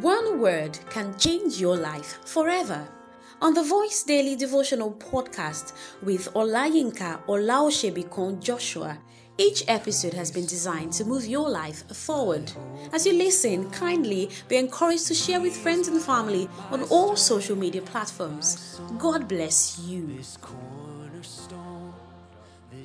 One word can change your life forever. On the Voice Daily Devotional podcast with Olayinka Olaoshebikon Joshua, each episode has been designed to move your life forward. As you listen, kindly be encouraged to share with friends and family on all social media platforms. God bless you.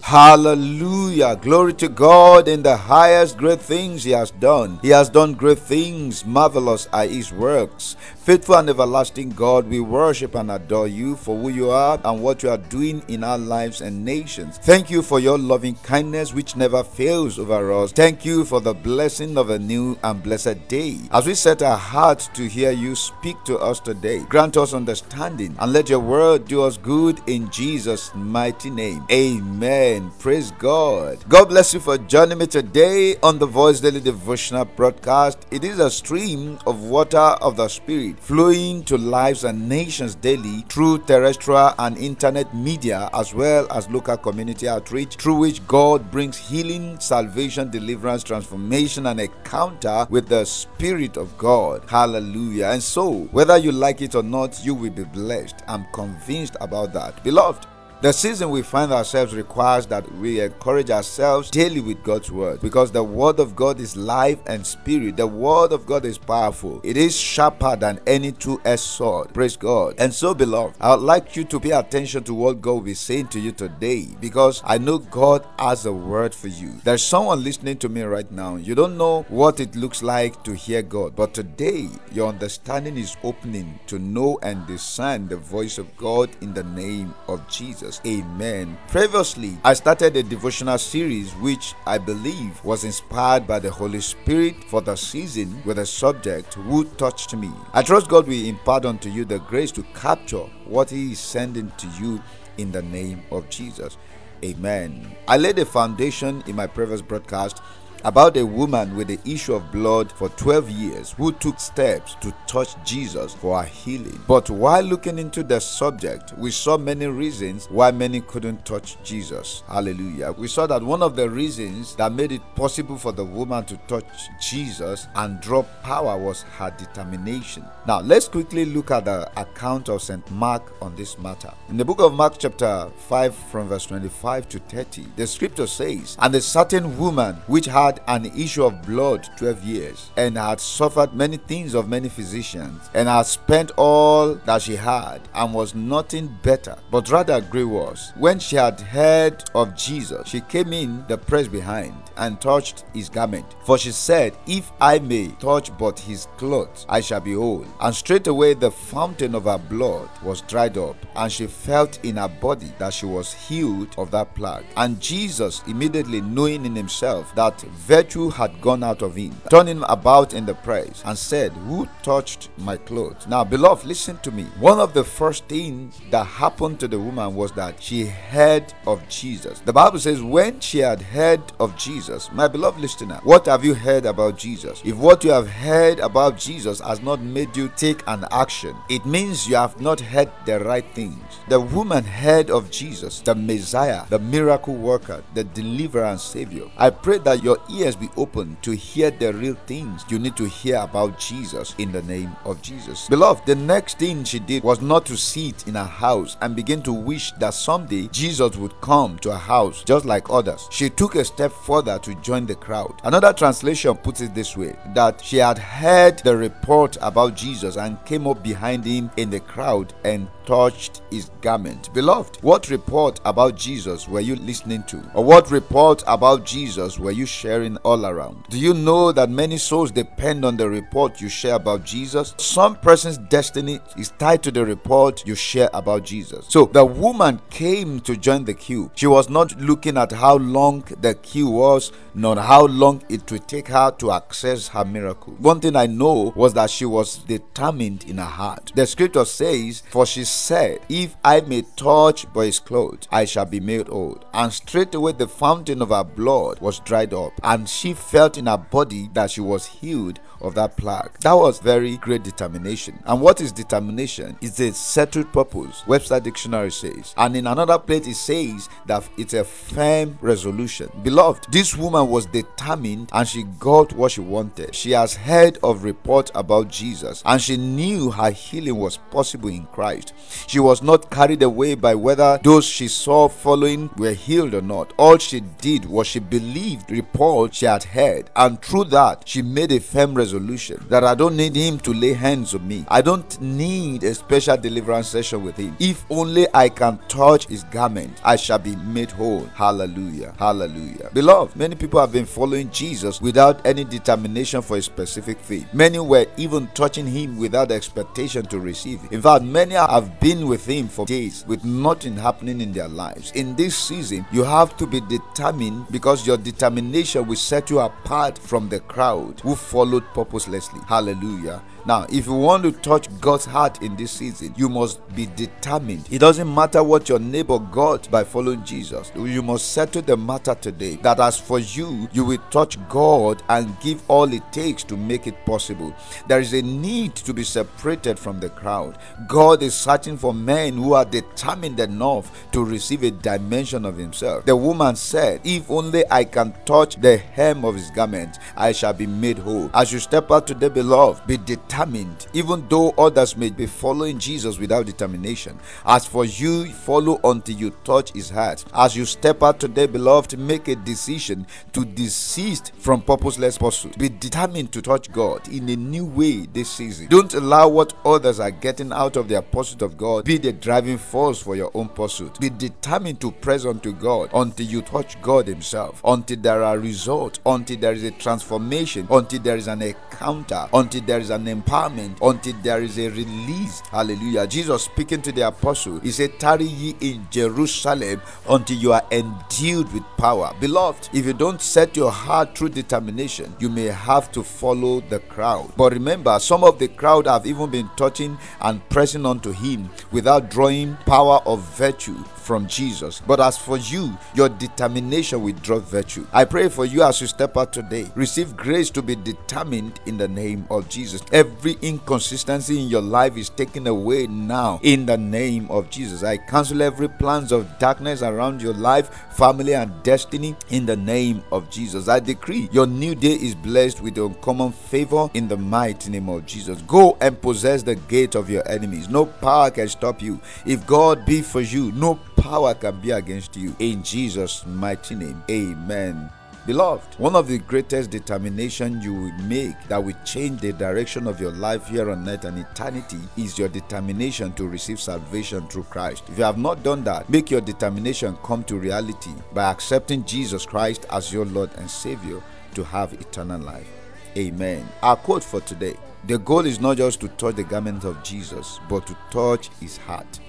Hallelujah. Glory to God in the highest great things He has done. He has done great things. Marvelous are His works. Faithful and everlasting God, we worship and adore you for who you are and what you are doing in our lives and nations. Thank you for your loving kindness which never fails over us. Thank you for the blessing of a new and blessed day. As we set our hearts to hear you speak to us today, grant us understanding and let your word do us good in Jesus' mighty name. Amen. Praise God. God bless you for joining me today on the Voice Daily Devotional broadcast. It is a stream of water of the Spirit flowing to lives and nations daily through terrestrial and internet media as well as local community outreach through which God brings healing, salvation, deliverance, transformation and encounter with the Spirit of God. Hallelujah. And so, whether you like it or not, you will be blessed. I'm convinced about that. Beloved, the season we find ourselves requires that we encourage ourselves daily with God's word because the word of God is life and spirit. The word of God is powerful. It is sharper than any two-edged sword. Praise God. And so, beloved, I would like you to pay attention to what God will be saying to you today because I know God has a word for you. There's someone listening to me right now. You don't know what it looks like to hear God, but today your understanding is opening to know and discern the voice of God in the name of Jesus. Jesus. Amen. Previously, I started a devotional series which I believe was inspired by the Holy Spirit for the season with the subject Who Touched Me. I trust God will impart unto you the grace to capture what He is sending to you in the name of Jesus. Amen. I laid a foundation in my previous broadcast about a woman with the issue of blood for 12 years who took steps to touch Jesus for her healing. But while looking into the subject, we saw many reasons why many couldn't touch Jesus. Hallelujah. We saw that one of the reasons that made it possible for the woman to touch Jesus and draw power was her determination. Now, let's quickly look at the account of St. Mark on this matter. In the book of Mark, chapter 5, from verse 25 to 30, the scripture says, And a certain woman which had had an issue of blood 12 years and had suffered many things of many physicians and had spent all that she had and was nothing better but rather grew worse. When she had heard of Jesus, she came in the press behind and touched his garment. For she said, If I may touch but his clothes, I shall be whole. And straightway the fountain of her blood was dried up, and she felt in her body that she was healed of that plague. And Jesus, immediately knowing in himself that virtue had gone out of him, turning about in the press, and said, Who touched my clothes? Now, beloved, listen to me. One of the first things that happened to the woman was that she heard of Jesus. The Bible says, When she had heard of Jesus, my beloved listener, what have you heard about Jesus? If what you have heard about Jesus has not made you take an action, it means you have not heard the right things. The woman heard of Jesus, the Messiah, the miracle worker, the deliverer and savior. I pray that your ears be open to hear the real things you need to hear about Jesus in the name of Jesus. Beloved, the next thing she did was not to sit in her house and begin to wish that someday Jesus would come to her house just like others. She took a step further to join the crowd. Another translation puts it this way that she had heard the report about Jesus and came up behind him in the crowd and touched his garment. Beloved, what report about Jesus were you listening to? Or what report about Jesus were you sharing all around? Do you know that many souls depend on the report you share about Jesus? Some person's destiny is tied to the report you share about Jesus. So the woman came to join the queue. She was not looking at how long the queue was, nor how long it would take her to access her miracle. One thing I know was that she was determined in her heart. The scripture says, For she said, If I may touch by his clothes, I shall be made old. And straightway the fountain of her blood was dried up, and she felt in her body that she was healed of that plague. That was very great determination. And what is determination? It's a settled purpose. Webster Dictionary says. And in another place, it says that it's a firm resolution. Beloved, this woman was determined and she got what she wanted. She has heard of reports about Jesus and she knew her healing was possible in Christ. She was not carried away by whether those she saw following were healed or not. All she did was she believed the report she had heard, and through that, she made a firm resolution that I don't need him to lay hands on me. I don't need a special deliverance session with him. If only I can touch his garment, I shall be made whole. Hallelujah. Hallelujah. Beloved, many people have been following Jesus without any determination for a specific faith. Many were even touching him without expectation to receive. In fact, many have been with him for days with nothing happening in their lives. In this season, you have to be determined because your determination will set you apart from the crowd who followed purposelessly. Hallelujah. Now, if you want to touch God's heart in this season, you must be determined. It doesn't matter what your neighbor got by following Jesus. You must settle the matter today that as for you, you will touch God and give all it takes to make it possible. There is a need to be separated from the crowd. God is searching for men who are determined enough to receive a dimension of Himself. The woman said, If only I can touch the hem of His garment, I shall be made whole. As you step out today, beloved, be determined even though others may be following Jesus without determination. As for you, follow until you touch his heart. As you step out today, beloved, make a decision to desist from purposeless pursuit. Be determined to touch God in a new way this season. Don't allow what others are getting out of their pursuit of God be the driving force for your own pursuit. Be determined to press unto God until you touch God Himself, until there are results, until there is a transformation, until there is an encounter, until there is an empowerment until there is a release. Hallelujah. Jesus speaking to the apostle, he said, Tarry ye in Jerusalem until you are endued with power. Beloved, if you don't set your heart through determination, you may have to follow the crowd. But remember, some of the crowd have even been touching and pressing onto him without drawing power of virtue from Jesus. But as for you, your determination will draw virtue. I pray for you as you step out today. Receive grace to be determined in the name of Jesus. Every inconsistency in your life is taken away now in the name of Jesus. I cancel every plans of darkness around your life, family, and destiny in the name of Jesus. I decree your new day is blessed with uncommon favor in the mighty name of Jesus. Go and possess the gate of your enemies. No power can stop you. If God be for you, no power can be against you. In Jesus' mighty name, amen. Beloved, one of the greatest determination you will make that will change the direction of your life here on earth and eternity is your determination to receive salvation through Christ. If you have not done that, make your determination come to reality by accepting Jesus Christ as your Lord and Savior to have eternal life. Amen. Our quote for today The goal is not just to touch the garment of Jesus, but to touch his heart.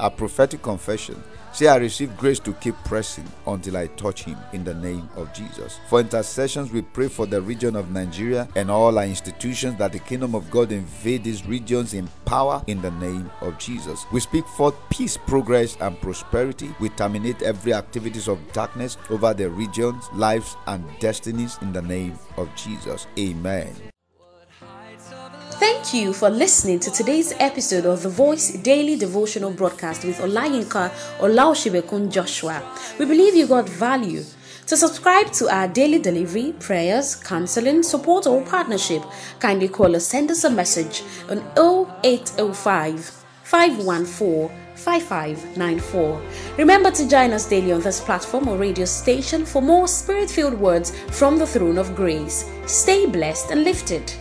Our prophetic confession Say, I receive grace to keep pressing until I touch Him in the name of Jesus. For intercessions, we pray for the region of Nigeria and all our institutions that the kingdom of God invade these regions in power in the name of Jesus. We speak forth peace, progress, and prosperity. We terminate every activities of darkness over the regions, lives, and destinies in the name of Jesus. Amen. Thank you for listening to today's episode of The Voice Daily Devotional Broadcast with Olayinka Olaoshibekun Joshua. We believe you got value. To subscribe to our daily delivery, prayers, counseling, support, or partnership, kindly call or send us a message on 0805 514 5594. Remember to join us daily on this platform or radio station for more spirit filled words from the throne of grace. Stay blessed and lifted.